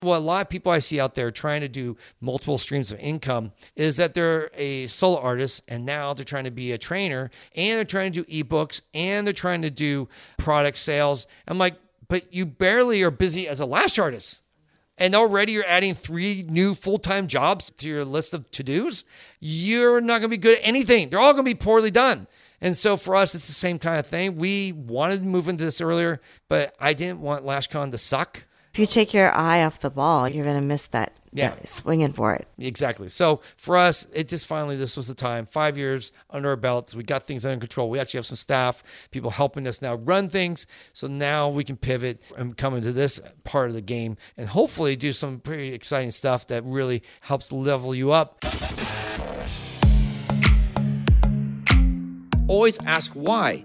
What a lot of people I see out there trying to do multiple streams of income is that they're a solo artist and now they're trying to be a trainer and they're trying to do ebooks and they're trying to do product sales. I'm like, but you barely are busy as a lash artist. And already you're adding three new full time jobs to your list of to dos. You're not going to be good at anything. They're all going to be poorly done. And so for us, it's the same kind of thing. We wanted to move into this earlier, but I didn't want LashCon to suck. If you take your eye off the ball, you're going to miss that. Yeah. that swinging for it. Exactly. So for us, it just finally, this was the time. Five years under our belts. We got things under control. We actually have some staff, people helping us now run things. So now we can pivot and come into this part of the game and hopefully do some pretty exciting stuff that really helps level you up. Always ask why.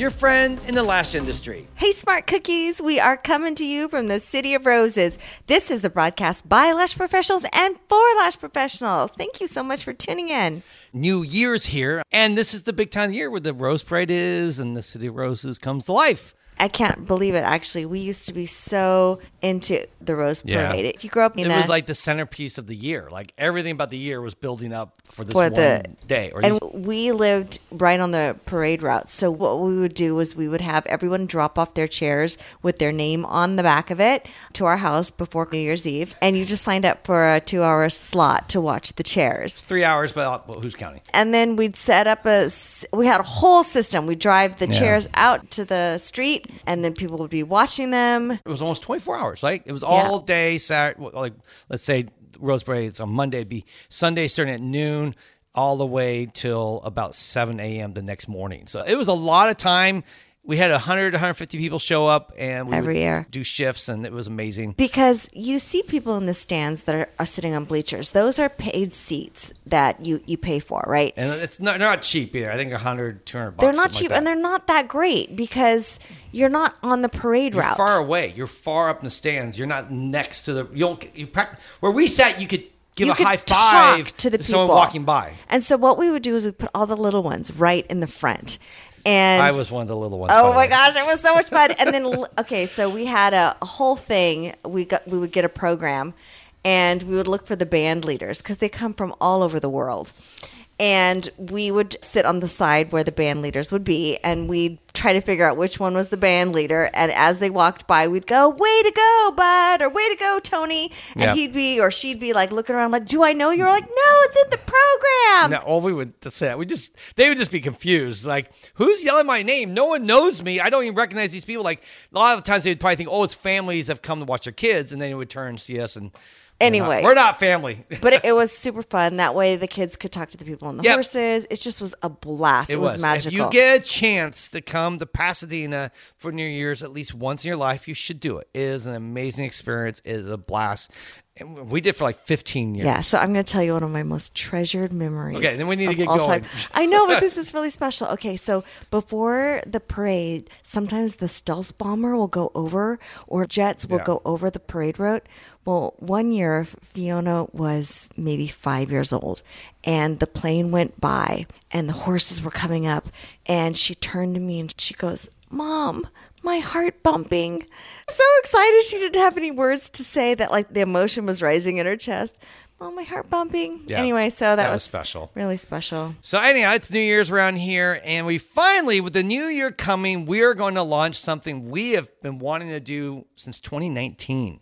your friend in the lash industry. Hey, smart cookies, we are coming to you from the City of Roses. This is the broadcast by Lash Professionals and for Lash Professionals. Thank you so much for tuning in. New Year's here, and this is the big time of the year where the Rose Parade is, and the City of Roses comes to life. I can't believe it. Actually, we used to be so into the Rose Yeah. Parade. If you grew up in It was like the centerpiece of the year. Like everything about the year was building up for this for one the day. Or and these- we lived right on the parade route. So what we would do was we would have everyone drop off their chairs with their name on the back of it to our house before New Year's Eve, and you just signed up for a two-hour slot to watch the chairs. three hours, but uh, well, who's counting? and then we'd set up a. we had a whole system we'd drive the Yeah. chairs out to the street and then people would be watching them it was almost 24 hours, right? It was all day Saturday. Like, let's say Rose Parade, it's on Monday, it'd be Sunday starting at noon all the way till about 7 a.m. the next morning. So it was a lot of time. We had 100, 150 people show up and we Every year. do shifts, and it was amazing. because you see people in the stands that are, are sitting on bleachers those are paid seats that you you pay for right And it's not, not cheap either. I think 100, 200 bucks. they're not something like cheap and they're not that great because you're not on the parade You're route far away. You're far up in the stands. You're not next to the. You don't. You where we sat, you could give you a high five to the people someone walking by. and so what we would do is we put all the little ones right in the front and I was one of the little ones. Oh my way. gosh, it was so much fun. And then okay, so we had a, a whole thing. We got we would get a program, and we would look for the band leaders because they come from all over the world. And we would sit on the side where the band leaders would be, and we'd try to figure out which one was the band leader. And as they walked by, we'd go, "Way to go, bud!" or "Way to go, Tony!" And Yeah. he'd be, or she'd be like looking around, like, "Do I know you're like, "No, it's in the program." No, all we would say, we just they would just be confused. Like, who's yelling my name? No one knows me. I don't even recognize these people. Like a lot of the times they'd probably think, oh, it's families have come to watch their kids, and then they would turn and see us and. We're not- Anyway. we're not family. but it, it was super fun. That way, the kids could talk to the people on the Yep. horses. It just was a blast. It, was, magical. If you get a chance to come to Pasadena for New Year's at least once in your life, you should do it. It is an amazing experience. It is a blast. We did for like 15 years. yeah, so I'm going to tell you one of my most treasured memories. Okay, then we need to get going. time. I know, but this is really special. Okay, so before the parade, sometimes the stealth bomber will go over, or jets will Yeah. go over the parade route. Well, one year Fiona was maybe five years old, and the plane went by, and the horses were coming up, and she turned to me and she goes, "Mom." My heart bumping. So excited she didn't have any words to say that like the emotion was rising in her chest. Oh, my heart bumping. Yeah, anyway, so that, that was was special. Really special. So anyhow, it's New Year's around here, and we finally, with the new year coming, we are going to launch something we have been wanting to do since 2019.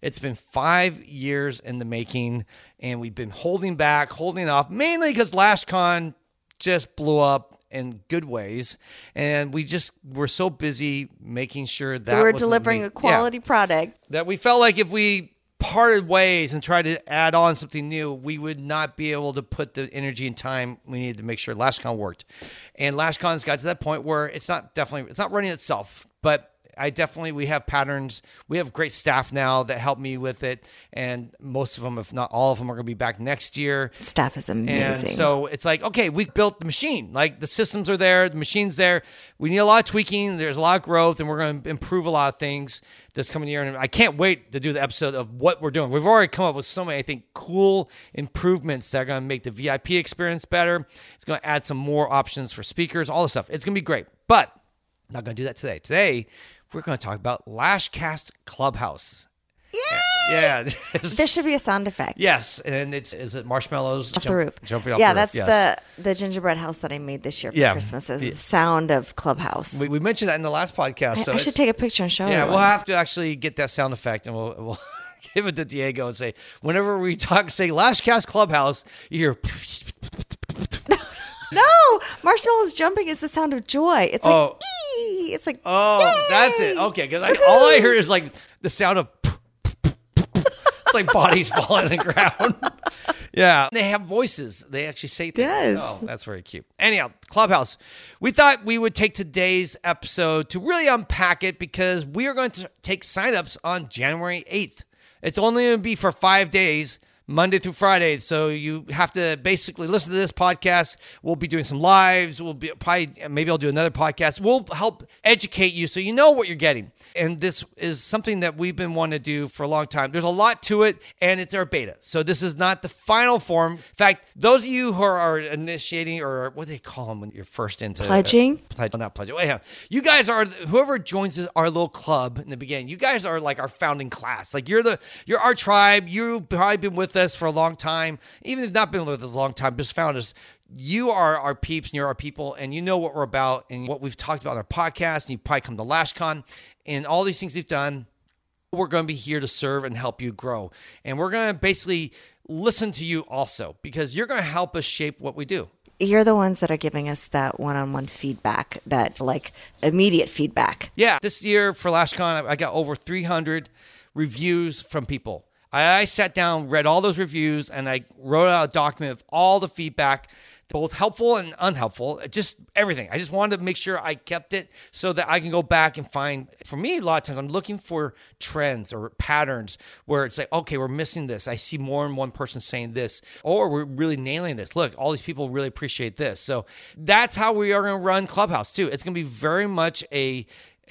It's been five years in the making, and we've been holding back, holding off, mainly because LashCon just blew up in good ways, and we just were so busy making sure that we were delivering a quality yeah, product. that we felt like if we parted ways and tried to add on something new, we would not be able to put the energy and time we needed to make sure LashCon worked. And LashCon's got to that point where it's not definitely it's not running itself, but I definitely we have patterns. We have great staff now that help me with it, and most of them, if not all of them, are going to be back next year. Staff is amazing. And so it's like, okay, we built the machine. Like the systems are there, the machine's there. We need a lot of tweaking. There's a lot of growth, and we're going to improve a lot of things this coming year. And I can't wait to do the episode of what we're doing. We've already come up with so many, I think, cool improvements that are going to make the VIP experience better. It's going to add some more options for speakers, all this stuff. It's going to be great. But I'm not going to do that today. Today, we're going to talk about Lashcast Clubhouse. Yeah. there should be a sound effect. Yes, and it's is it marshmallows Off jump- the roof. jumping off yeah, the roof? Yeah, that's yes. the the gingerbread house that I made this year for Yeah. Christmas. Is Yeah. the sound of Clubhouse. We, we mentioned that in the last podcast. I, so I should take a picture and show it. Yeah, everyone. we'll have to actually get that sound effect, and we'll we'll give it to Diego and say whenever we talk, say Lashcast Clubhouse, you hear. No, marshmallows jumping is the sound of joy. It's like Oh. ee! It's like Oh, that's it. Okay, because all I hear is like the sound of. it's like bodies falling on the ground. Yeah, they have voices. They actually say things. Yes. Oh, that's very cute. Anyhow, Clubhouse. We thought we would take today's episode to really unpack it because we are going to take signups on January 8th. It's only going to be for five days. Monday through Friday. So you have to basically listen to this podcast. We'll be doing some lives. We'll be probably maybe I'll do another podcast. We'll help educate you so you know what you're getting. And this is something that we've been wanting to do for a long time. There's a lot to it, and it's our beta. So this is not the final form. In fact, those of you who are initiating or what do they call them when you're first into Pledging? pledge, not pledging. Wait. You guys are whoever joins our little club in the beginning. You guys are like our founding class. Like you're the you're our tribe. You've probably been with us for a long time. Even if not been with us a long time, just found us. You are our peeps and you're our people, and you know what we're about and what we've talked about on our podcast. And you probably come to LashCon and all these things we've done we're going to be here to serve and help you grow. And we're going to basically listen to you also because you're going to help us shape what we do. You're the ones that are giving us that one-on-one feedback, that like immediate feedback. Yeah, this year for LashCon, I got over 300 reviews from people. I sat down, read all those reviews, and I wrote out a document of all the feedback, both helpful and unhelpful, just everything. I just wanted to make sure I kept it so that I can go back and find. For me, a lot of times I'm looking for trends or patterns where it's like, okay, we're missing this. I see more than one person saying this, or we're really nailing this. Look, all these people really appreciate this. So that's how we are going to run Clubhouse too. It's going to be very much a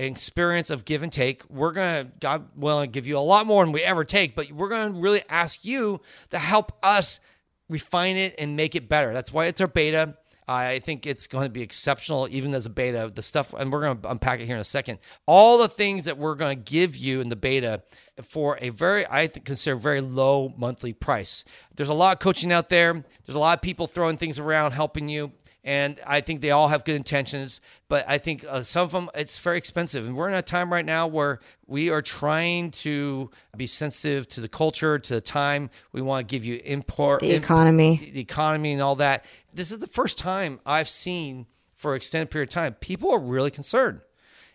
experience of give and take. We're going to, God willing, give you a lot more than we ever take, but we're going to really ask you to help us refine it and make it better. That's why it's our beta. I think it's going to be exceptional, even as a beta. The stuff, and we're going to unpack it here in a second. All the things that we're going to give you in the beta for a very, I think, consider very low monthly price. There's a lot of coaching out there. There's a lot of people throwing things around, helping you and I think they all have good intentions. But I think uh, some of them it's very expensive, and we're in a time right now where we are trying to be sensitive to the culture, to the time. We want to give you import The economy. the economy, and all that. This is the first time I've seen for an extended period of time people are really concerned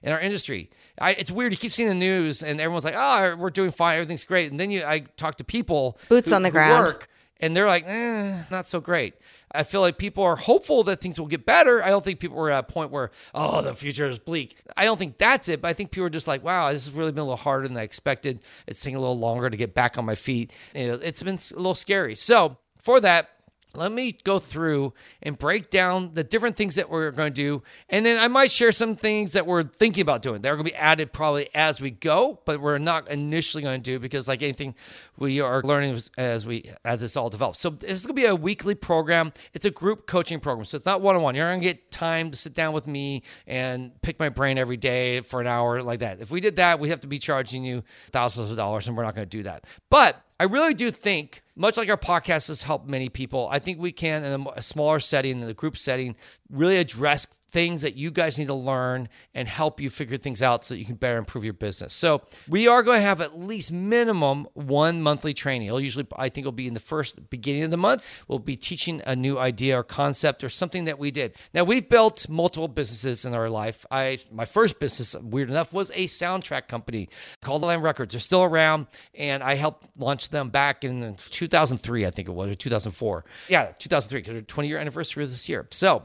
in our industry. I, it's weird. You keep seeing the news, and everyone's like, "Oh, we're doing fine. Everything's great." And then you, I talk to people Boots who- on the ground. work, and they're like, eh, not so great. I feel like people are hopeful that things will get better. I don't think people are at a point where, oh, the future is bleak. I don't think that's it, but I think people are just like, wow, this has really been a little harder than I expected. It's taking a little longer to get back on my feet. It's been a little scary. So for that, let me go through and break down the different things that we're going to do. And then I might share some things that we're thinking about doing. They're going to be added probably as we go, but we're not initially going to do because like anything we are learning as- we as this all develops. So this is going to be a weekly program. It's a group coaching program. So it's not one-on-one. You're going to get time to sit down with me and pick my brain every day for an hour like that. If we did that, we'd have to be charging you thousands of dollars and we're not going to do that. But I really do think much like our podcast has helped many people, I think we can, in a smaller setting, in the group setting, really address things that you guys need to learn and help you figure things out so that you can better improve your business. So we are going to have at least minimum one monthly training. It'll usually, I think, will be in the first beginning of the month. We'll be teaching a new idea or concept or something that we did. Now we've built multiple businesses in our life. I my first business, weird enough, was a soundtrack company called the Land Records. They're still around, and I helped launch them back in 2003, I think it was, or 2004. Yeah, 2003, because 20 year anniversary of this year. So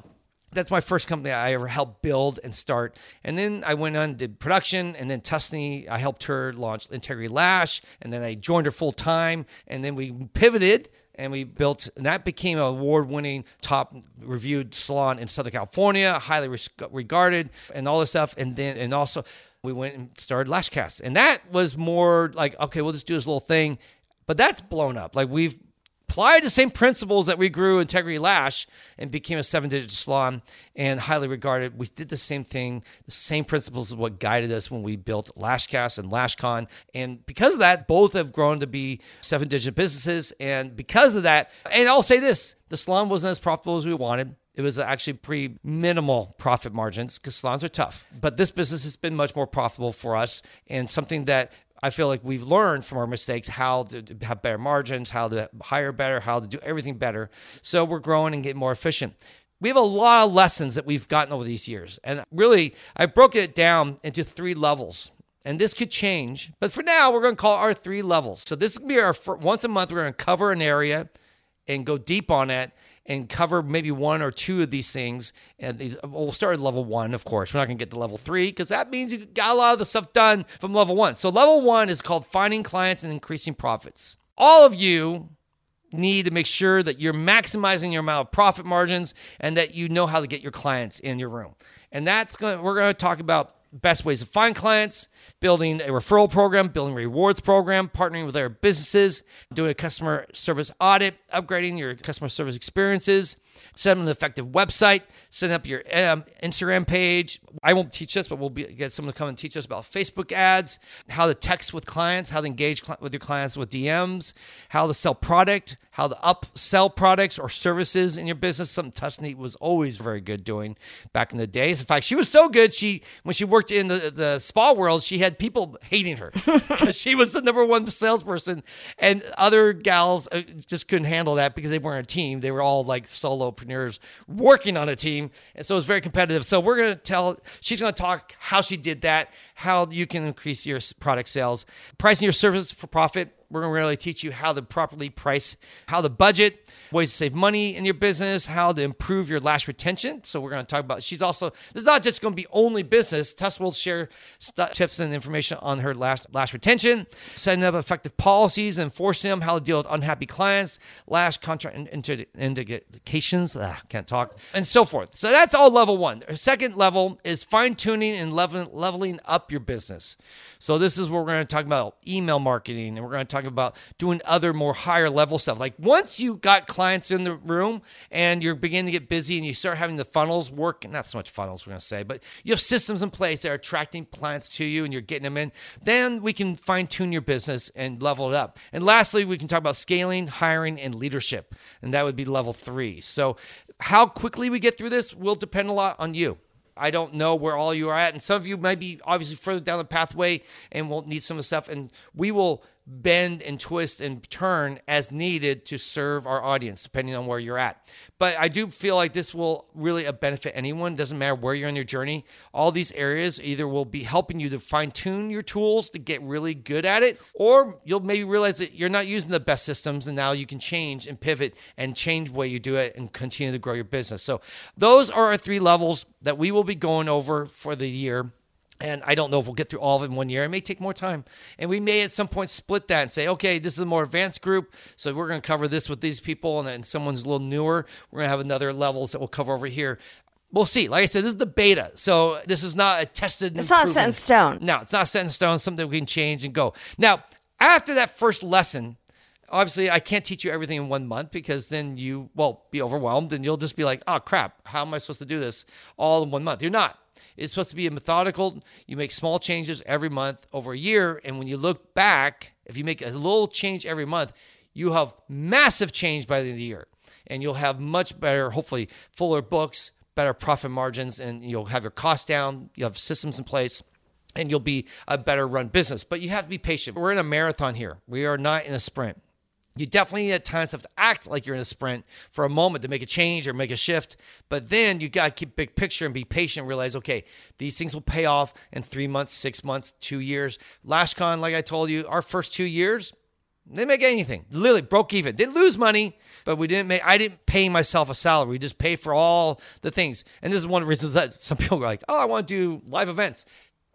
that's my first company I ever helped build and start. And then I went on did production, and then Tusney, I helped her launch Integrity Lash, and then I joined her full time, and then we pivoted and we built, and that became an award-winning, top reviewed salon in Southern California, highly regarded, and all this stuff. And then, and also, we went and started Lashcast, and that was more like, okay, we'll just do this little thing, but that's blown up. Like we've applied the same principles that we grew Integrity Lash and became a seven digit salon and highly regarded. We did the same thing, the same principles is what guided us when we built Lashcast and LashCon. And because of that, both have grown to be seven digit businesses. And because of that, and I'll say this the salon wasn't as profitable as we wanted. It was actually pretty minimal profit margins because salons are tough. But this business has been much more profitable for us and something that I feel like we've learned from our mistakes how to have better margins, how to hire better, how to do everything better. So we're growing and getting more efficient. We have a lot of lessons that we've gotten over these years. And really, I've broken it down into three levels. And this could change. But for now, we're going to call our three levels. So this will be our once a month, we're going to cover an area and go deep on it and cover maybe one or two of these things. And these, we'll start at level one, of course. We're not going to get to level three because that means you got a lot of the stuff done from level one. So, level one is called finding clients and increasing profits. All of you need to make sure that you're maximizing your amount of profit margins and that you know how to get your clients in your room. And that's going we're going to talk about best ways to find clients, building a referral program, building rewards program, partnering with other businesses, doing a customer service audit, upgrading your customer service experiences, setting an effective website, Set up your um, Instagram page. I won't teach this, but we'll be, get someone to come and teach us about Facebook ads, how to text with clients, how to engage cl- with your clients with DMs, how to sell product, how to upsell products or services in your business. Something Tusney was always very good doing back in the days. In fact, she was so good. She when she worked in the, the spa world, she had people hating her because she was the number one salesperson, and other gals uh, just couldn't handle that because they weren't a team. They were all like solopreneurs working on a team, and so it was very competitive. So we're gonna tell. She's gonna talk how she did that, how you can increase your product sales, pricing your service for profit we're going to really teach you how to properly price, how to budget, ways to save money in your business, how to improve your lash retention. So we're going to talk about. She's also this is not just going to be only business. Tess will share st- tips and information on her lash lash retention, setting up effective policies, and enforcing them, how to deal with unhappy clients, lash contraindications. Ah, can't talk, and so forth. So that's all level one. Second level is fine tuning and leveling leveling up your business. So this is what we're going to talk about email marketing and we're going to talk about doing other more higher level stuff. Like once you got clients in the room and you're beginning to get busy and you start having the funnels work, and not so much funnels we're going to say, but you have systems in place that are attracting clients to you and you're getting them in, then we can fine tune your business and level it up. And lastly, we can talk about scaling, hiring, and leadership. And that would be level three. So how quickly we get through this will depend a lot on you. I don't know where all you are at. And some of you might be obviously further down the pathway and won't need some of the stuff. And we will bend and twist and turn as needed to serve our audience, depending on where you're at. But I do feel like this will really benefit anyone. Doesn't matter where you're on your journey. All these areas either will be helping you to fine tune your tools to get really good at it, or you'll maybe realize that you're not using the best systems and now you can change and pivot and change the way you do it and continue to grow your business. So those are our three levels that we will be going over for the year. And I don't know if we'll get through all of it in one year. It may take more time. And we may at some point split that and say, okay, this is a more advanced group. So we're going to cover this with these people. And then someone's a little newer. We're going to have another levels that we'll cover over here. We'll see. Like I said, this is the beta. So this is not a tested. It's not set in stone. No, it's not set in stone. Something we can change and go. Now, after that first lesson, obviously I can't teach you everything in one month because then you will be overwhelmed and you'll just be like, oh crap, how am I supposed to do this all in one month? You're not. It's supposed to be a methodical. You make small changes every month over a year. And when you look back, if you make a little change every month, you have massive change by the end of the year. And you'll have much better, hopefully, fuller books, better profit margins, and you'll have your costs down. You have systems in place and you'll be a better run business. But you have to be patient. We're in a marathon here. We are not in a sprint. You definitely need at times have to act like you're in a sprint for a moment to make a change or make a shift. But then you got to keep big picture and be patient and realize, okay, these things will pay off in three months, six months, two years. LashCon, like I told you, our first two years, didn't make anything. Literally broke even. Didn't lose money, but we didn't make. I didn't pay myself a salary. We just paid for all the things. And this is one of the reasons that some people are like, "Oh, I want to do live events."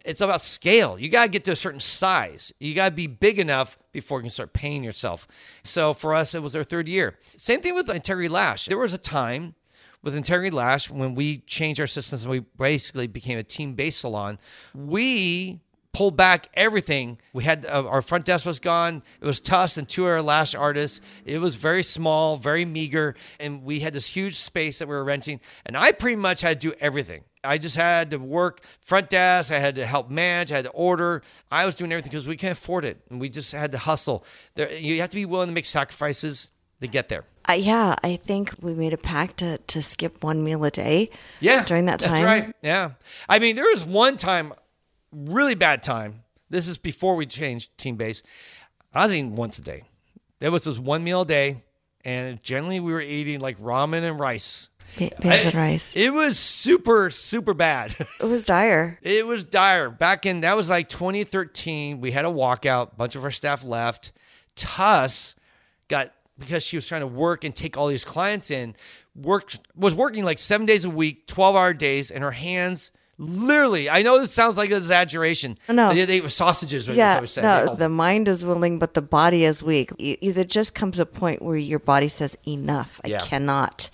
It's about scale. You got to get to a certain size. You got to be big enough before you can start paying yourself. So for us, it was our third year. Same thing with Integrity Lash. There was a time with Integrity Lash when we changed our systems and we basically became a team-based salon. We pulled back everything. We had uh, our front desk was gone. It was Tuss and two of our last artists. It was very small, very meager, and we had this huge space that we were renting. And I pretty much had to do everything. I just had to work front desk. I had to help manage. I had to order. I was doing everything because we can't afford it, and we just had to hustle. There, you have to be willing to make sacrifices to get there. Uh, yeah, I think we made a pact to, to skip one meal a day. Yeah, during that time. That's right. Yeah, I mean, there was one time, really bad time. This is before we changed team base. I was eating once a day. There was this one meal a day, and generally we were eating like ramen and rice. Be- beans and rice. It was super, super bad. It was dire. It was dire. Back in that was like 2013. We had a walkout. A bunch of our staff left. Tuss got because she was trying to work and take all these clients in. Worked was working like seven days a week, 12 hour days, and her hands literally. I know this sounds like an exaggeration. No, they, they were sausages. Right? Yeah, no. The mind is willing, but the body is weak. There just comes a point where your body says, "Enough. I Yeah. cannot."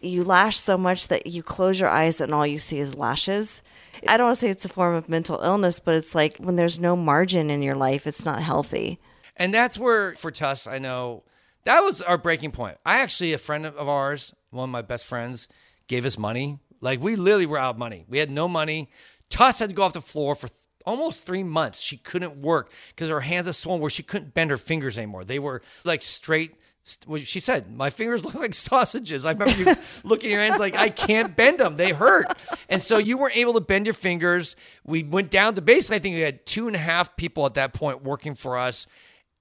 You lash so much that you close your eyes and all you see is lashes. I don't want to say it's a form of mental illness, but it's like when there's no margin in your life, it's not healthy. And that's where, for Tuss, I know that was our breaking point. I actually, a friend of ours, one of my best friends, gave us money. Like we literally were out of money. We had no money. Tuss had to go off the floor for almost three months. She couldn't work because her hands had swollen where she couldn't bend her fingers anymore. They were like straight. st- she said, my fingers look like sausages. I remember you looking at your hands like I can't bend them; they hurt. And so you weren't able to bend your fingers. We went down to basically, I think we had two and a half people at that point working for us.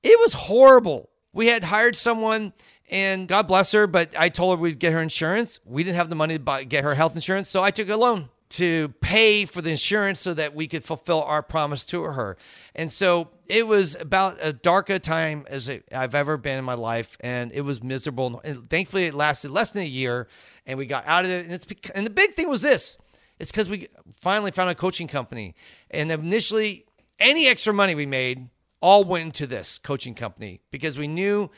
It was horrible. We had hired someone, and God bless her, but I told her we'd get her insurance. We didn't have the money to buy, get her health insurance, so I took a loan to pay for the insurance so that we could fulfill our promise to her. And so it was about a dark a time as I've ever been in my life, and it was miserable. And thankfully, it lasted less than a year, and we got out of it. And it's bec- and the big thing was this: it's because we finally found a coaching company, and initially, any extra money we made all went into this coaching company because we knew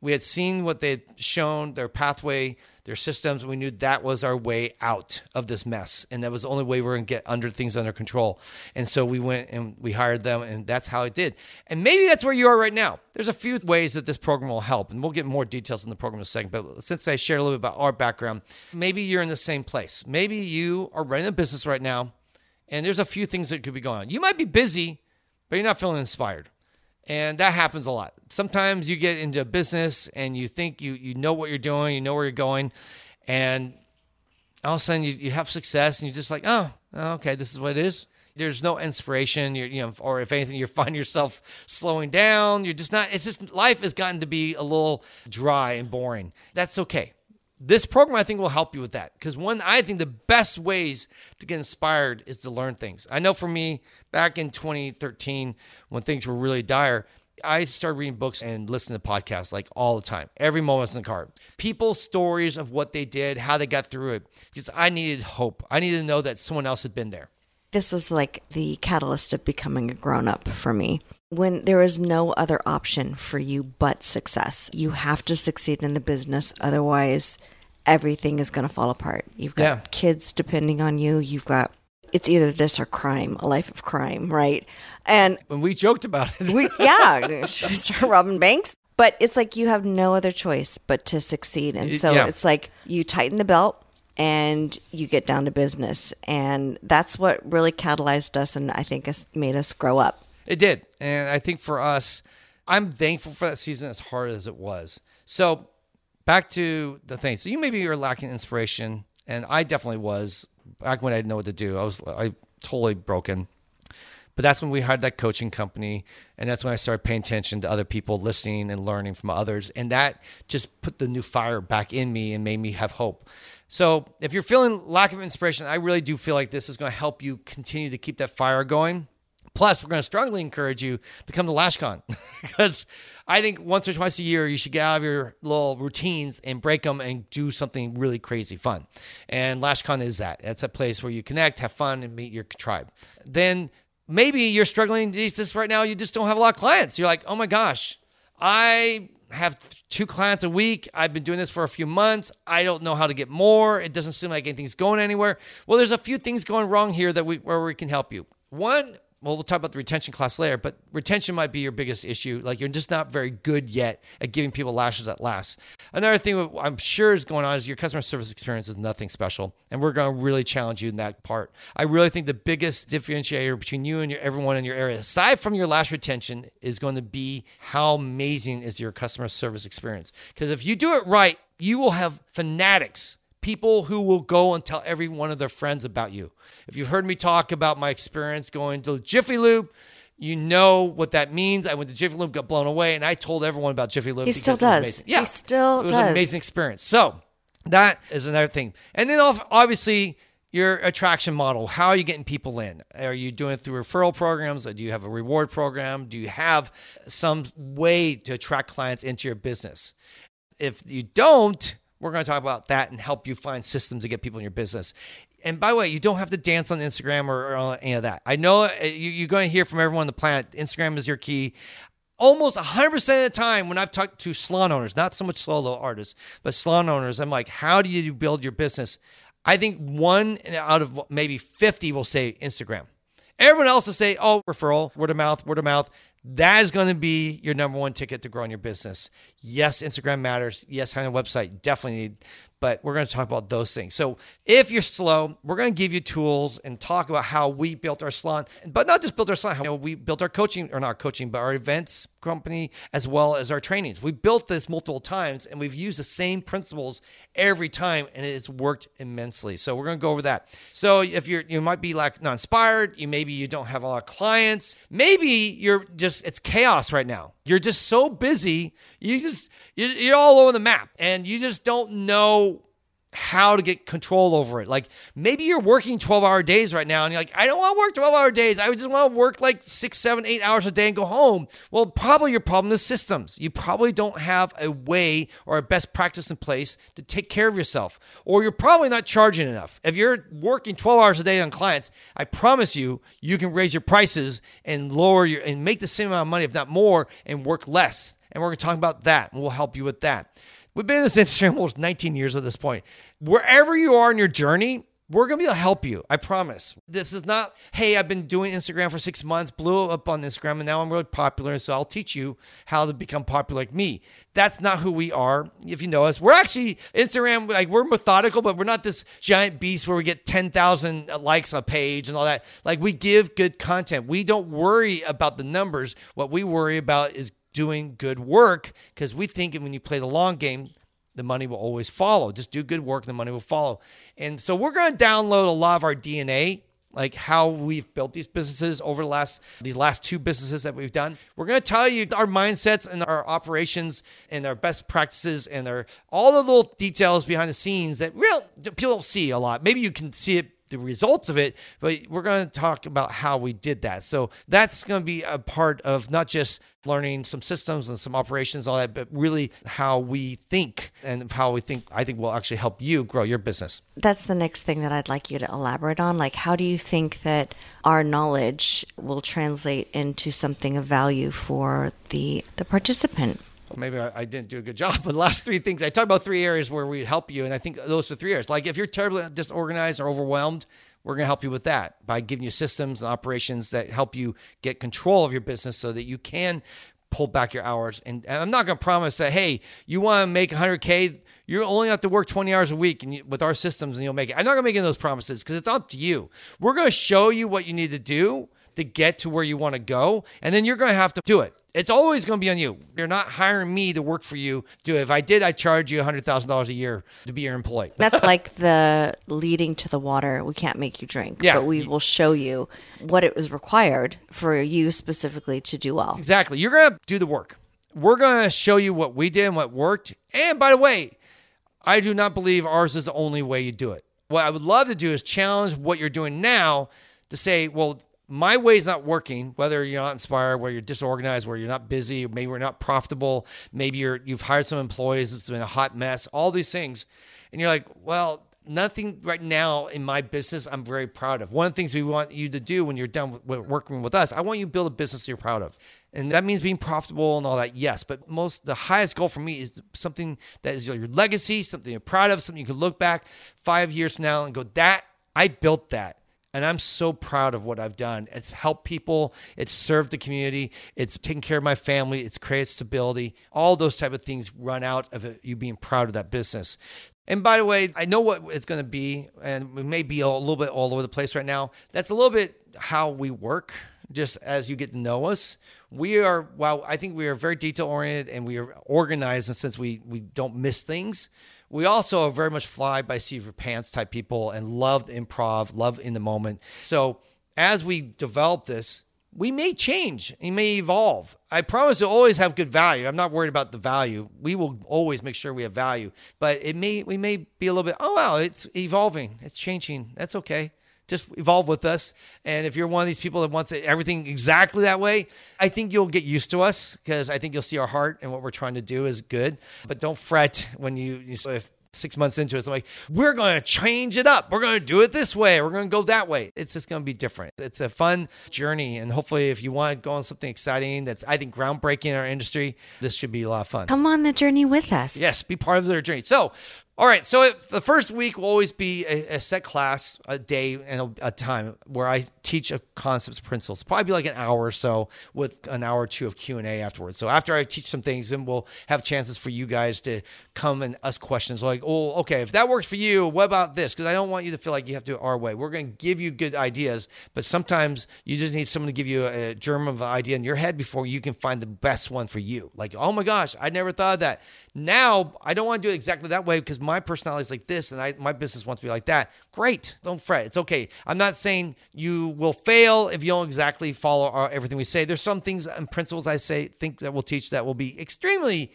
we had seen what they'd shown their pathway their systems. We knew that was our way out of this mess. And that was the only way we were going to get under things under control. And so we went and we hired them and that's how it did. And maybe that's where you are right now. There's a few ways that this program will help and we'll get more details in the program in a second. But since i shared a little bit about our background maybe you're in the same place. Maybe you are running a business right now and there's a few things that could be going on. You might be busy but you're not feeling inspired and that happens a lot. Sometimes you get into a business and you think you you know what you're doing, you know where you're going, and all of a sudden you, you have success and you're just like, oh, okay, this is what it is. There's no inspiration, you're, you know, or if anything, you find yourself slowing down. You're just not. It's just life has gotten to be a little dry and boring. That's okay. This program, I think, will help you with that because one, I think the best ways to get inspired is to learn things. I know for me, back in 2013, when things were really dire, I started reading books and listening to podcasts like all the time, every moment in the car. People's stories of what they did, how they got through it, because I needed hope. I needed to know that someone else had been there. This was like the catalyst of becoming a grown up for me. When there is no other option for you but success, you have to succeed in the business. Otherwise, everything is going to fall apart. You've got Yeah. kids depending on you. You've got, it's either this or crime, a life of crime, right? And When we joked about it, we, yeah, robbing banks? But it's like you have no other choice but to succeed. And so Yeah. it's like you tighten the belt and you get down to business. And that's what really catalyzed us and I think has made us grow up. It did. And I think for us, I'm thankful for that season as hard as it was. So back to the thing. So you maybe you're lacking inspiration, and I definitely was back when I didn't know what to do. I was I totally broken. But that's when we hired that coaching company. And that's when I started paying attention to other people, listening and learning from others. And that just put the new fire back in me and made me have hope. So if you're feeling lack of inspiration, I really do feel like this is going to help you continue to keep that fire going. Plus, we're going to strongly encourage you to come to LashCon because I think once or twice a year you should get out of your little routines and break them and do something really crazy fun. And LashCon is that. It's a place where you connect, have fun, and meet your tribe. Then maybe you're struggling just right now you just don't have a lot of clients you're like oh my gosh i have two clients a week i've been doing this for a few months i don't know how to get more it doesn't seem like anything's going anywhere well there's a few things going wrong here that we where we can help you one well, we'll talk about the retention class later, but retention might be your biggest issue. Like you're just not very good yet at giving people lashes that last. Another thing I'm sure is going on is your customer service experience is nothing special, and we're going to really challenge you in that part. I really think the biggest differentiator between you and your, everyone in your area, aside from your lash retention, is going to be how amazing is your customer service experience. Because if you do it right, you will have fanatics people who will go and tell every one of their friends about you. If you've heard me talk about my experience going to Jiffy Lube, you know what that means. I went to Jiffy Lube, got blown away, and I told everyone about Jiffy Lube. He still does. Yeah, he still it was does. an amazing experience. So that is another thing. And then obviously your attraction model. How are you getting people in? Are you doing it through referral programs? Do you have a reward program? Do you have some way to attract clients into your business? If you don't, we're going to talk about that and help you find systems to get people in your business. And by the way, you don't have to dance on Instagram or, or any of that. I know uh, you're going to hear from everyone on the planet. Instagram is your key. Almost 100% of the time, when I've talked to salon owners, not so much solo artists, but salon owners, I'm like, how do you build your business? I think one out of maybe 50 will say Instagram. Everyone else will say, oh, referral, word of mouth, word of mouth. That is going to be your number one ticket to growing your business. Yes, Instagram matters. Yes, having a website definitely need, but we're going to talk about those things. So if you're slow, we're going to give you tools and talk about how we built our salon, but not just built our salon, how we built our coaching or not coaching, but our events company as well as our trainings. We built this multiple times and we've used the same principles every time and it has worked immensely. So we're going to go over that. So if you're, you might be like not inspired, you maybe you don't have a lot of clients, maybe you're just, it's chaos right now. You're just so busy. You just, you're all over the map and you just don't know how to get control over it. Like maybe you're working 12 hour days right now and you're like, I don't want to work 12 hour days. I just want to work like six, seven, eight hours a day and go home. Well, probably your problem is systems. You probably don't have a way or a best practice in place to take care of yourself, or you're probably not charging enough. If you're working 12 hours a day on clients, I promise you, you can raise your prices and lower your and make the same amount of money, if not more, and work less. And we're going to talk about that and we'll help you with that. We've been in this industry almost 19 years at this point. Wherever you are in your journey, we're going to be able to help you. I promise. This is not, hey, I've been doing Instagram for six months, blew up on Instagram, and now I'm really popular. So I'll teach you how to become popular like me. That's not who we are. If you know us, we're actually Instagram, like we're methodical, but we're not this giant beast where we get 10,000 likes on a page and all that. Like we give good content. We don't worry about the numbers. What we worry about is doing good work because we think when you play the long game, the money will always follow. Just do good work, and the money will follow. And so we're going to download a lot of our DNA, like how we've built these businesses over the last these last two businesses that we've done. We're going to tell you our mindsets and our operations and our best practices and our all the little details behind the scenes that real people don't see a lot. Maybe you can see it the results of it, but we're going to talk about how we did that. So that's going to be a part of not just learning some systems and some operations, all that, but really how we think and how we think, I think will actually help you grow your business. That's the next thing that I'd like you to elaborate on. Like, how do you think that our knowledge will translate into something of value for the, the participant? Maybe I, I, didn't do a good job. But the last three things I talked about three areas where we help you, and I think those are three areas. Like if you're terribly disorganized or overwhelmed, we're going to help you with that by giving you systems and operations that help you get control of your business so that you can pull back your hours. And, and I'm not going to promise that, hey, you want to make 100K, you're only have to work 20 hours a week and you, with our systems and you'll make it. I'm not going to make any of those promises because it's up to you. We're going to show you what you need to do to get to where you want to go. And then you're going to have to do it. It's always going to be on you. You're not hiring me to work for you. Do it. If I did, I'd charge you $100,000 a year to be your employee. That's like the leading to the water. We can't make you drink, Yeah. but we will show you what it was required for you specifically to do well. Exactly. You're going to do the work. We're going to show you what we did and what worked. And by the way, I do not believe ours is the only way you do it. What I would love to do is challenge what you're doing now to say, well, my way is not working, whether you're not inspired, where you're disorganized, where you're not busy, maybe we're not profitable, maybe you're you've hired some employees, it's been a hot mess, all these things. And you're like, well, nothing right now in my business I'm very proud of. One of the things we want you to do when you're done with working with us, I want you to build a business you're proud of. And that means being profitable and all that, yes. But most the highest goal for me is something that is your legacy, something you're proud of, something you can look back five years from now and go, that I built that. And I'm so proud of what I've done. It's helped people, it's served the community, it's taken care of my family, it's created stability. All those type of things run out of it, you being proud of that business. And by the way, I know what it's going to be, and we may be a little bit all over the place right now. That's a little bit how we work, just as you get to know us. We are, well, I think we are very detail oriented and we are organized, and since we we don't miss things, we also are very much fly by seat of pants type people and love improv, love in the moment. So as we develop this, we may change, it may evolve. I promise to always have good value. I'm not worried about the value. We will always make sure we have value, but it may we may be a little bit. Oh wow, it's evolving, it's changing. That's okay. Just evolve with us. And if you're one of these people that wants everything exactly that way, I think you'll get used to us because I think you'll see our heart and what we're trying to do is good. But don't fret when you, you if six months into it, it's like, we're going to change it up. We're going to do it this way. We're going to go that way. It's just going to be different. It's a fun journey. And hopefully, if you want to go on something exciting that's, I think, groundbreaking in our industry, this should be a lot of fun. Come on the journey with us. Yes, be part of their journey. So, all right. So it, the first week will always be a, a set class, a day, and a, a time where I teach a concepts, principles. Probably be like an hour or so with an hour or two of Q and A afterwards. So after I teach some things, then we'll have chances for you guys to come and ask questions like, "Oh, okay, if that works for you, what about this?" Because I don't want you to feel like you have to do it our way. We're going to give you good ideas, but sometimes you just need someone to give you a, a germ of an idea in your head before you can find the best one for you. Like, oh my gosh, I never thought of that. Now I don't want to do it exactly that way because my personality is like this and I, my business wants to be like that. Great. Don't fret. It's okay. I'm not saying you will fail if you don't exactly follow our, everything we say. There's some things and principles I say, think that we'll teach that will be extremely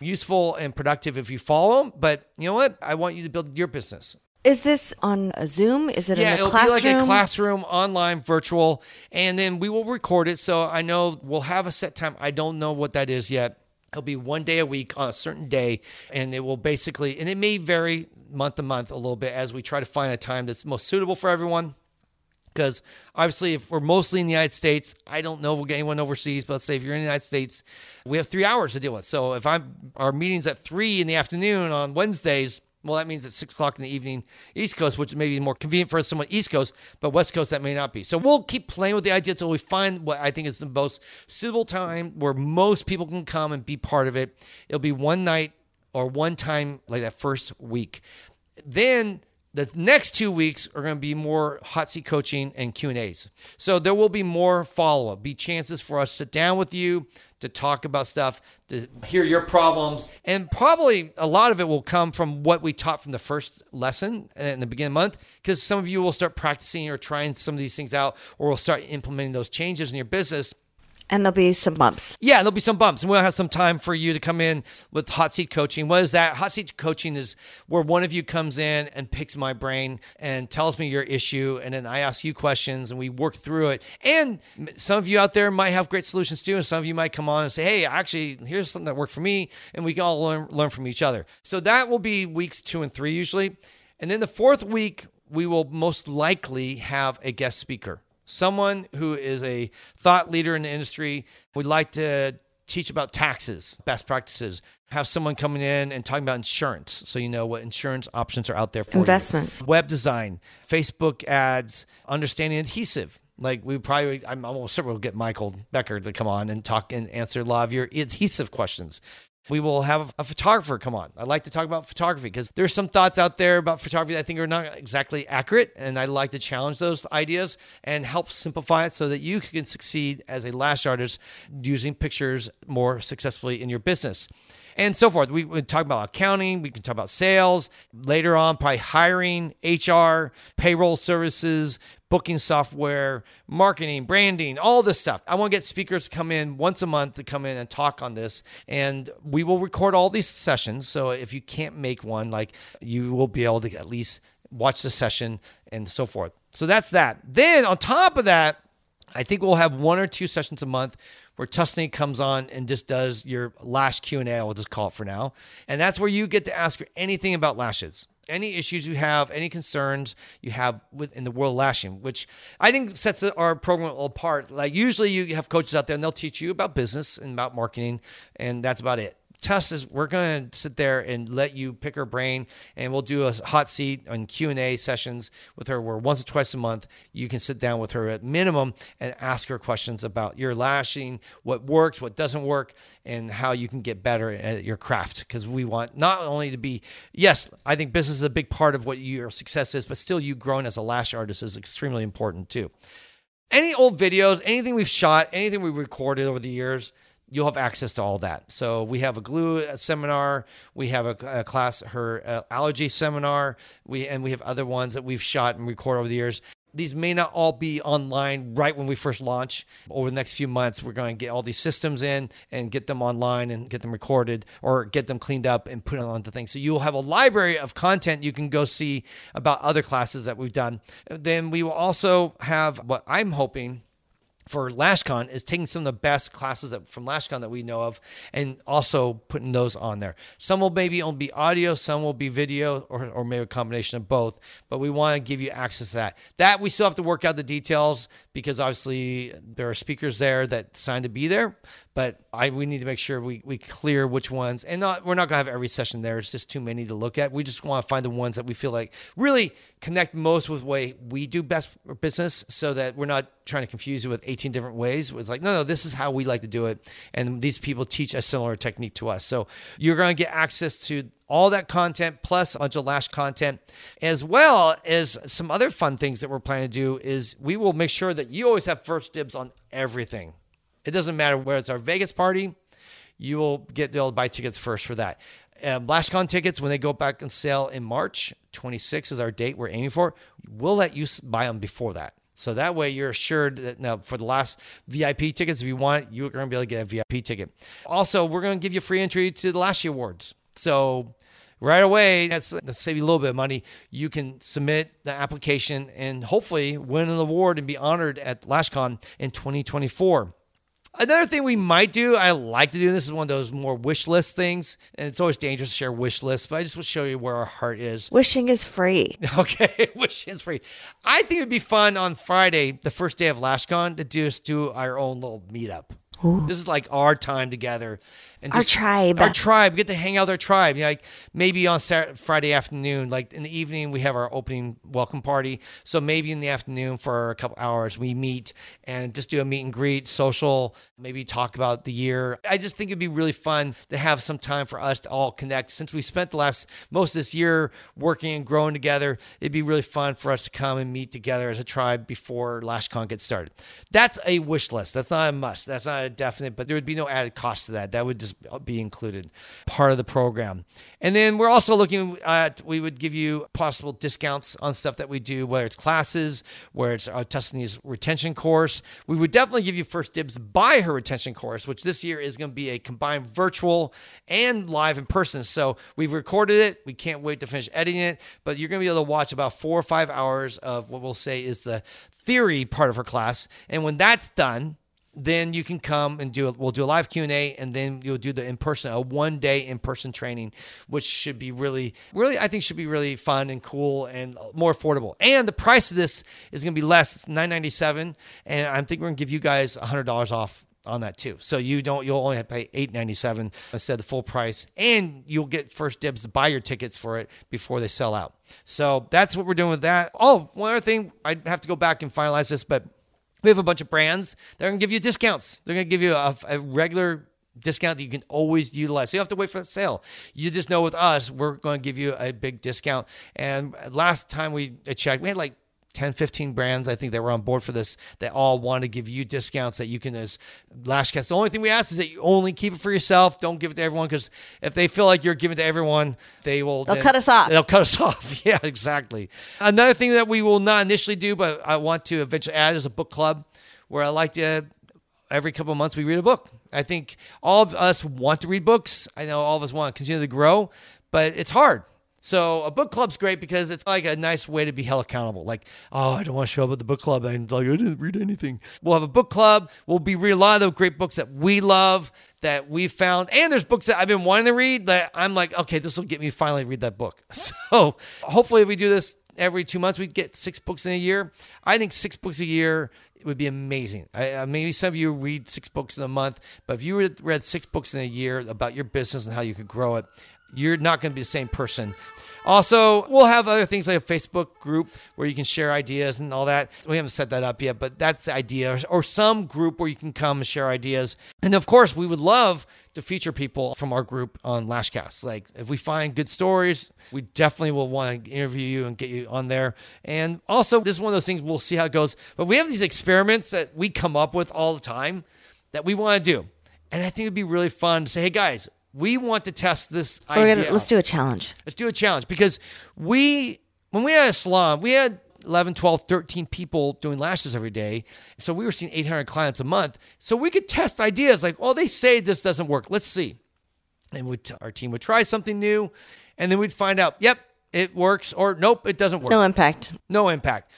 useful and productive if you follow them. But you know what? I want you to build your business. Is this on a Zoom? Is it Yeah, in a it'll classroom? be like a classroom, online, virtual, and then we will record it. So I know we'll have a set time. I don't know what that is yet. It'll be one day a week on a certain day, and it will basically, and it may vary month to month a little bit as we try to find a time that's most suitable for everyone. Because obviously, if we're mostly in the United States, I don't know if we'll get anyone overseas, but let's say if you're in the United States, we have three hours to deal with. So if I'm our meeting's at three in the afternoon on Wednesdays, well, that means it's six o'clock in the evening, East Coast, which may be more convenient for someone East Coast, but West Coast that may not be. So we'll keep playing with the idea until we find what I think is the most suitable time where most people can come and be part of it. It'll be one night or one time like that first week. Then the next two weeks are going to be more hot seat coaching and Q and A's. So there will be more follow up, be chances for us to sit down with you to talk about stuff, to hear your problems, and probably a lot of it will come from what we taught from the first lesson in the beginning the month. Because some of you will start practicing or trying some of these things out, or will start implementing those changes in your business. And there'll be some bumps. Yeah, there'll be some bumps, and we'll have some time for you to come in with hot seat coaching. What is that? Hot seat coaching is where one of you comes in and picks my brain and tells me your issue, and then I ask you questions and we work through it. And some of you out there might have great solutions too, and some of you might come on and say, "Hey, actually, here's something that worked for me," and we can all learn learn from each other. So that will be weeks two and three usually, and then the fourth week we will most likely have a guest speaker someone who is a thought leader in the industry. We'd like to teach about taxes, best practices, have someone coming in and talking about insurance so you know what insurance options are out there for you. Investments. Web design, Facebook ads, understanding adhesive. Like we probably, I'm almost certain we'll get Michael Becker to come on and talk and answer a lot of your adhesive questions. We will have a photographer come on. I like to talk about photography because there's some thoughts out there about photography that I think are not exactly accurate. And I like to challenge those ideas and help simplify it so that you can succeed as a lash artist using pictures more successfully in your business and so forth. We, we talk about accounting, we can talk about sales, later on, probably hiring, HR, payroll services, booking software, marketing, branding, all this stuff. I want to get speakers to come in once a month to come in and talk on this. And we will record all these sessions. So if you can't make one, like you will be able to at least watch the session and so forth. So that's that. Then on top of that, I think we'll have one or two sessions a month where Tusney comes on and just does your lash Q&A, I'll just call it for now. And that's where you get to ask her anything about lashes. Any issues you have, any concerns you have within the world of lashing, which I think sets our program apart. Like usually you have coaches out there and they'll teach you about business and about marketing, and that's about it. Tess is we're going to sit there and let you pick her brain, and we'll do a hot seat and Q and A sessions with her. Where once or twice a month you can sit down with her at minimum and ask her questions about your lashing, what works, what doesn't work, and how you can get better at your craft. Because we want not only to be yes, I think business is a big part of what your success is, but still you growing as a lash artist is extremely important too. Any old videos, anything we've shot, anything we've recorded over the years you'll have access to all that. So we have a glue seminar, we have a, a class, her uh, allergy seminar, we and we have other ones that we've shot and recorded over the years. These may not all be online right when we first launch. Over the next few months, we're going to get all these systems in and get them online and get them recorded or get them cleaned up and put onto things. So you'll have a library of content you can go see about other classes that we've done. Then we will also have what I'm hoping for LashCon is taking some of the best classes that, from LashCon that we know of and also putting those on there. Some will maybe only be audio, some will be video, or, or maybe a combination of both. But we want to give you access to that. That we still have to work out the details because obviously there are speakers there that signed to be there. But I we need to make sure we, we clear which ones and not we're not gonna have every session there. It's just too many to look at. We just want to find the ones that we feel like really connect most with the way we do best business so that we're not trying to confuse you with 18 different ways. It's like, no, no, this is how we like to do it. And these people teach a similar technique to us. So you're to get access to all that content plus a bunch of lash content as well as some other fun things that we're planning to do is we will make sure that you always have first dibs on everything it doesn't matter where it's our vegas party you will get to buy tickets first for that um, LashCon tickets when they go back on sale in March 26 is our date we're aiming for. We'll let you buy them before that. So that way you're assured that now for the last VIP tickets, if you want, you're going to be able to get a VIP ticket. Also, we're going to give you free entry to the Lashy Awards. So right away, that's, that's save you a little bit of money. You can submit the application and hopefully win an award and be honored at LashCon in 2024. Another thing we might do, I like to do, this is one of those more wish list things, and it's always dangerous to share wish lists, but I just will show you where our heart is. Wishing is free. Okay, wishing is free. I think it'd be fun on Friday, the first day of LashCon, to just do our own little meetup. Ooh. This is like our time together and our tribe. Our tribe. We get to hang out with our tribe. like maybe on Saturday, Friday afternoon, like in the evening, we have our opening welcome party. So maybe in the afternoon for a couple hours, we meet and just do a meet and greet, social, maybe talk about the year. I just think it'd be really fun to have some time for us to all connect. Since we spent the last most of this year working and growing together, it'd be really fun for us to come and meet together as a tribe before LashCon gets started. That's a wish list. That's not a must. That's not a definite, but there would be no added cost to that. That would just be included, part of the program. And then we're also looking at, we would give you possible discounts on stuff that we do, whether it's classes, where it's our Tusney's retention course. We would definitely give you first dibs by her retention course, which this year is going to be a combined virtual and live in person. So we've recorded it. We can't wait to finish editing it, but you're going to be able to watch about four or five hours of what we'll say is the theory part of her class. And when that's done, then you can come and do it. we'll do a live q&a and then you'll do the in-person a one day in-person training which should be really really i think should be really fun and cool and more affordable and the price of this is going to be less it's 997 and i think we're going to give you guys $100 off on that too. So you don't you'll only have to pay eight ninety seven instead of the full price, and you'll get first dibs to buy your tickets for it before they sell out. So that's what we're doing with that. Oh, one other thing, I have to go back and finalize this, but we have a bunch of brands. They're going to give you discounts. They're going to give you a, a regular discount that you can always utilize. So you have to wait for the sale. You just know with us, we're going to give you a big discount. And last time we checked, we had like 10, 15 brands, I think, that were on board for this that all want to give you discounts that you can, as Lashcast. The only thing we ask is that you only keep it for yourself. Don't give it to everyone because if they feel like you're giving to everyone, they will. They'll cut us off. They'll cut us off. Yeah, exactly. Another thing that we will not initially do, but I want to eventually add is a book club where I like to every couple of months we read a book. I think all of us want to read books. I know all of us want to continue to grow, but it's hard. So a book club's great because it's like a nice way to be held accountable. Like, oh, I don't want to show up at the book club and like I didn't read anything. We'll have a book club. We'll be reading a lot of the great books that we love that we found, and there's books that I've been wanting to read that I'm like, okay, this will get me finally read that book. So hopefully, if we do this every two months, we get six books in a year. I think six books a year would be amazing. I, maybe some of you read six books in a month, but if you read, read six books in a year about your business and how you could grow it, you're not going to be the same person. Also, we'll have other things like a Facebook group where you can share ideas and all that. We haven't set that up yet, but that's the idea. Or some group where you can come and share ideas. And of course, we would love to feature people from our group on Lashcast. Like if we find good stories, we definitely will want to interview you and get you on there. And also, this is one of those things we'll see how it goes. But we have these experiments that we come up with all the time that we want to do. And I think it'd be really fun to say, hey guys, we want to test this idea. gonna, let's do a challenge. Let's do a challenge because we, when we had a salon, we had 11, 12, 13 people doing lashes every day. So we were seeing 800 clients a month. So we could test ideas like, oh, they say this doesn't work. Let's see. And our team would try something new and then we'd find out, yep, it works or nope, it doesn't work. No impact. No impact.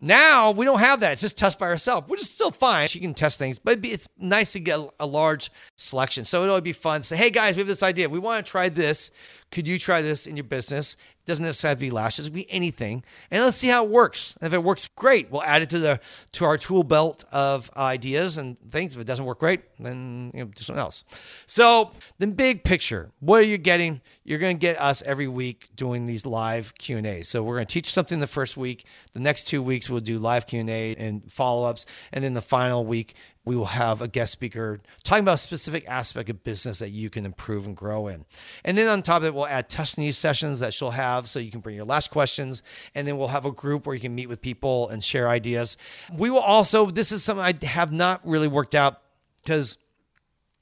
Now we don't have that. It's just test by ourselves, which is still fine. She can test things, but it's nice to get a large selection. So it'll be fun say, hey guys, we have this idea. We want to try this. Could you try this in your business? It doesn't necessarily have to be lashes, it could be anything. And let's see how it works. And if it works great, we'll add it to the to our tool belt of ideas and things. If it doesn't work great, then you know, do something else. So the big picture, what are you getting? You're to get us every week doing these live Q and A. So we're to teach something the first week. The next two weeks we'll do live Q and A and follow ups, and then the final week we will have a guest speaker talking about a specific aspect of business that you can improve and grow in. And then on top of it, we'll add Tusney sessions that she'll have so you can bring your last questions. And then we'll have a group where you can meet with people and share ideas. We will also, this is something I have not really worked out because,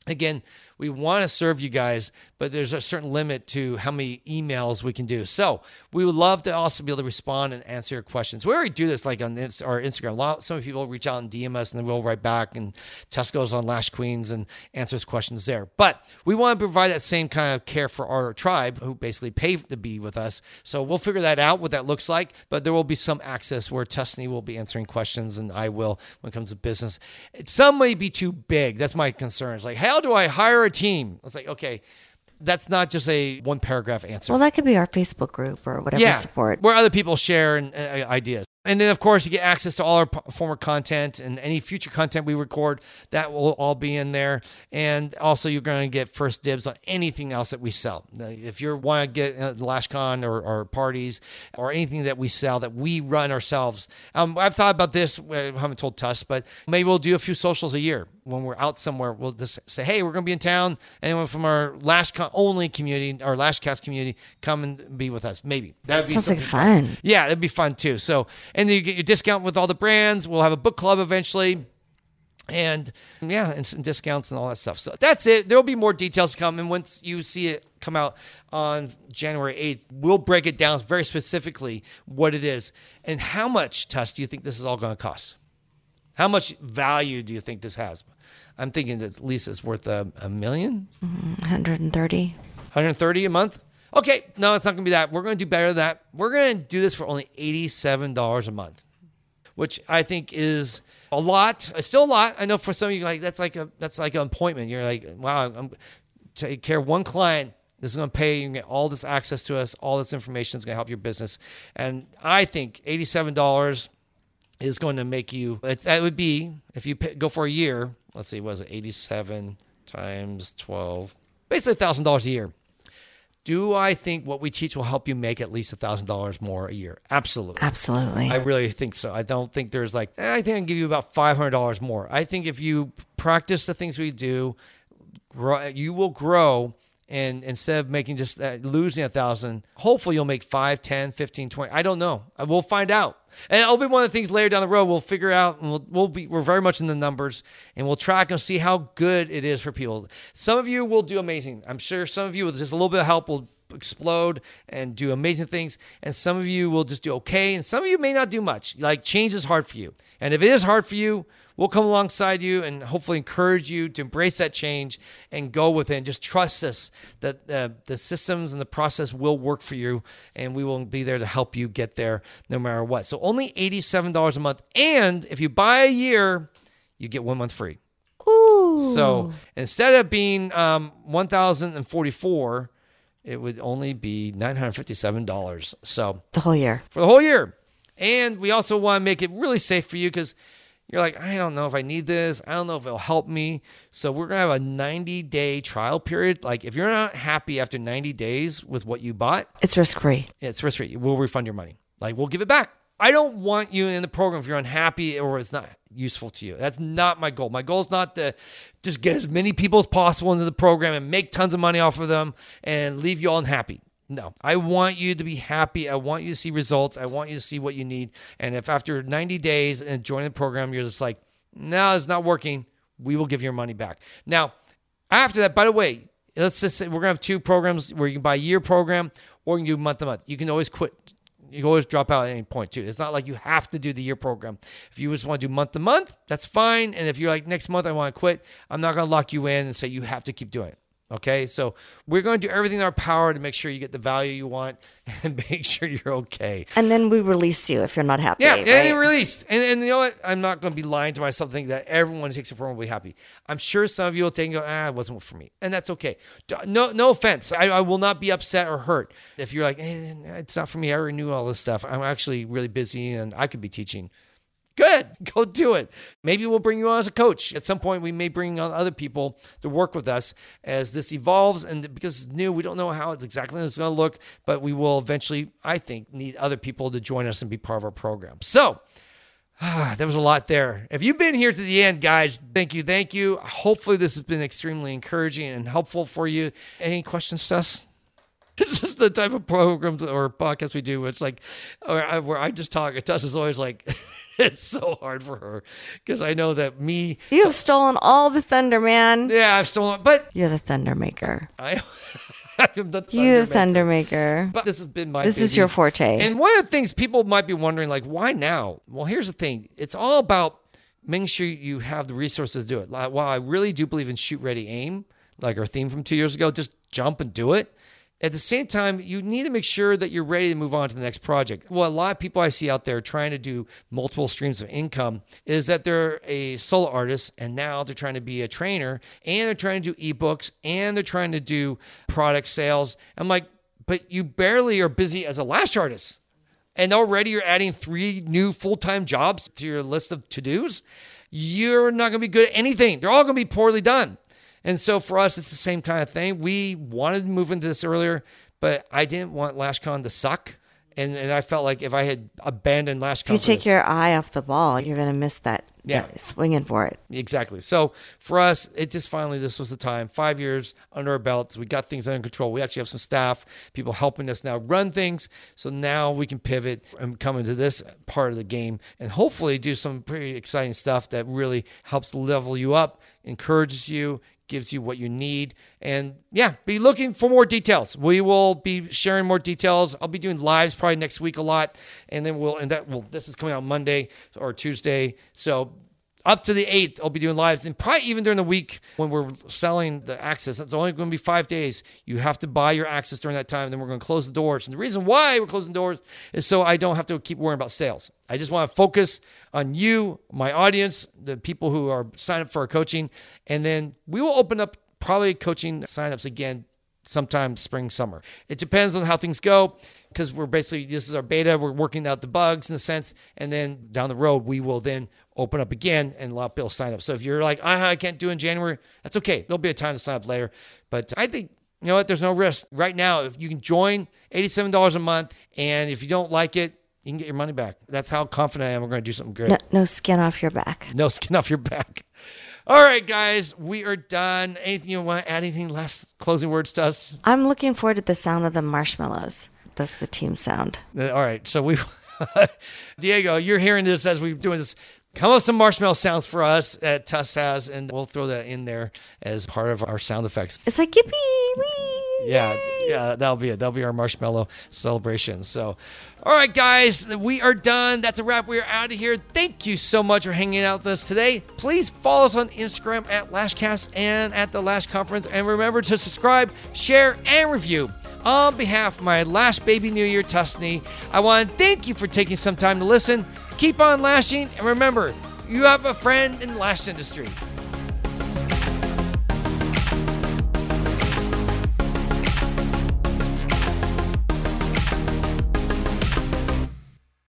again, we want to serve you guys, but there's a certain limit to how many emails we can do. So we would love to also be able to respond and answer your questions. We already do this like on our Instagram. A lot, some people reach out and DM us, and then we'll write back. And Tess goes on Lash Queens and answers questions there. But we want to provide that same kind of care for our tribe, who basically pay to be with us. So we'll figure that out, what that looks like. But there will be some access where Tusney will be answering questions, and I will when it comes to business. Some may be too big. That's my concern. It's like, how do I hire a team? It's like, okay, that's not just a one paragraph answer. Well, that could be our Facebook group or whatever support. where other people share and, uh, ideas. And then, of course, you get access to all our p- former content and any future content we record. That will all be in there. And also, you're going to get first dibs on anything else that we sell. Uh, If you want to get uh, LashCon or, or parties or anything that we sell that we run ourselves, um, I've thought about this. I haven't told Tuss, but maybe we'll do a few socials a year when we're out somewhere. We'll just say, hey, we're going to be in town. Anyone from our LashCon only community, our Lashcast community, come and be with us. Maybe that'd be Sounds like something fun. yeah, it'd be fun too. So, and then you get your discount with all the brands. We'll have a book club eventually. And yeah, and some discounts and all that stuff. So that's it. There will be more details to come. And once you see it come out on January 8th, we'll break it down very specifically what it is and how much, Tuss, do you think this is all going to cost? How much value do you think this has? I'm thinking that at least it's worth a, a million. Mm-hmm. 130. 130 a month? Okay, no, it's not going to be that. We're going to do better than that. We're going to do this for only $87 a month, which I think is a lot. It's still a lot. I know for some of you, like that's like a that's like an appointment. You're like, wow, I'm take care of one client. This is going to pay. You can get all this access to us. All this information is going to help your business. And I think $87 is going to make you. It's, that would be if you pay, go for a year. Let's see, what is it 87 times 12? Basically thousand dollars a year. Do I think what we teach will help you make at least thousand dollars more a year? Absolutely. Absolutely. I really think so. I don't think there's like eh, I think I can give you about five hundred dollars more. I think if you practice the things we do, grow, you will grow and instead of making just uh, losing a thousand hopefully you'll make 5 10 15 20 i don't know. Uh, we'll find out. And it'll be one of the things later down the road we'll figure out and we'll, we'll be we're very much in the numbers and we'll track and see how good it is for people. Some of you will do amazing. I'm sure some of you with just a little bit of help will explode and do amazing things. And some of you will just do okay and some of you may not do much. Like change is hard for you. And if it is hard for you we'll come alongside you and hopefully encourage you to embrace that change and go with it. And just trust us that uh, the systems and the process will work for you and we will be there to help you get there no matter what. So only $87 a month. And if you buy a year you get one month free. Ooh. so instead of being um, 1044 it would only be $957 so the whole year. for the whole year. And we also want to make it really safe for you because you're like, I don't know if I need this. I don't know if it'll help me. So we're going to have a 90 day trial period. Like if you're not happy after 90 days with what you bought, It's risk free. it's risk free. We'll refund your money. Like we'll give it back. I don't want you in the program if you're unhappy or it's not useful to you. That's not my goal. My goal is not to just get as many people as possible into the program and make tons of money off of them and leave you all unhappy. No, I want you to be happy. I want you to see results. I want you to see what you need. And if after 90 days and joining the program, you're just like, no, it's not working, we will give your money back. Now, after that, by the way, let's just say we're gonna have two programs where you can buy a year program or you can do month to month. You can always quit. You always drop out at any point too. It's not like you have to do the year program. If you just want to do month to month, that's fine. And if you're like next month I want to quit, I'm not gonna lock you in and say you have to keep doing it. Okay, so we're going to do everything in our power to make sure you get the value you want and make sure you're okay. And then we release you if you're not happy. Yeah, right? and it released. And, and you know what? I'm not going to be lying to myself thinking that everyone who takes a program will be happy. I'm sure some of you will take and go, ah, it wasn't for me. And that's okay. No, no offense. I, I will not be upset or hurt if you're like, eh, it's not for me. I already knew all this stuff. I'm actually really busy and I could be teaching. Good. Go do it. Maybe we'll bring you on as a coach. At some point, we may bring on other people to work with us as this evolves. And because it's new, we don't know how it's exactly it's going to look, but we will eventually, I think, need other people to join us and be part of our program. So, Ah, there was a lot there. If you've been here to the end, guys, thank you. Thank you. Hopefully, this has been extremely encouraging and helpful for you. Any questions, Tess? This is the type of programs or podcast we do. It's like, I, where I just talk. Tess is always like, it's so hard for her because I know that me, You have stolen all the thunder, man. yeah, I've stolen, but You're the thunder maker. I, I'm the You the thunder maker. But this has been my. This is your forte. And one of the things people might be wondering, like, why now? Well, here's the thing: it's all about making sure you have the resources to do it. Like, while I really do believe in shoot, ready, aim, like our theme from two years ago, just jump and do it. At the same time, you need to make sure that you're ready to move on to the next project. Well, a lot of people I see out there trying to do multiple streams of income is that they're a solo artist and now they're trying to be a trainer and they're trying to do ebooks and they're trying to do product sales. I'm like, but you barely are busy as a lash artist. And already you're adding three new full time jobs to your list of to dos. You're not going to be good at anything. They're all going to be poorly done. And so for us, it's the same kind of thing. We wanted to move into this earlier, but I didn't want LashCon to suck. And, and I felt like if I had abandoned LashCon, If you take your eye off the ball, you're going to miss that. Yeah. that swinging for it. Exactly. So for us, it just finally this was the time. Five years under our belts, we got things under control. We actually have some staff, people helping us now run things. So now we can pivot and come into this part of the game and hopefully do some pretty exciting stuff that really helps level you up, encourages you, gives you what you need. And yeah, be looking for more details. We will be sharing more details. I'll be doing lives probably next week a lot. And then we'll, and that will, this is coming out Monday or Tuesday. So up to the 8th, I'll be doing lives. And probably even during the week when we're selling the access, it's only going to be five days. You have to buy your access during that time. Then we're going to close the doors. And the reason why we're closing doors is so I don't have to keep worrying about sales. I just want to focus on you, my audience, the people who are signed up for our coaching. And then we will open up probably coaching signups again sometime spring, summer. It depends on how things go because we're basically, this is our beta. We're working out the bugs in a sense. And then down the road, we will then open up again and a lot of people sign up. So if you're like, I, I can't do in January, that's okay. There'll be a time to sign up later. But I think, you know what? There's no risk. Right now, if you can join $87 a month, and if you don't like it, you can get your money back. That's how confident I am we're going to do something great. No, no skin off your back. No skin off your back. All right, guys, we are done. Anything you want to add? Anything last closing words to us? I'm looking forward to the sound of the marshmallows. That's the team sound. Uh, All right, so we, Diego, you're hearing this as we're doing this. Come up with some marshmallow sounds for us at Tuss and we'll throw that in there as part of our sound effects. It's like yippee wee. Yeah, yeah, that'll be it. That'll be our marshmallow celebration. So, all right, guys, we are done. That's a wrap. We are out of here. Thank you so much for hanging out with us today. Please follow us on Instagram at Lashcast and at the Lash Conference. And remember to subscribe, share, and review. On behalf of my Lash Baby New Year Tusney, I want to thank you for taking some time to listen. Keep on lashing, and remember, you have a friend in the lash industry.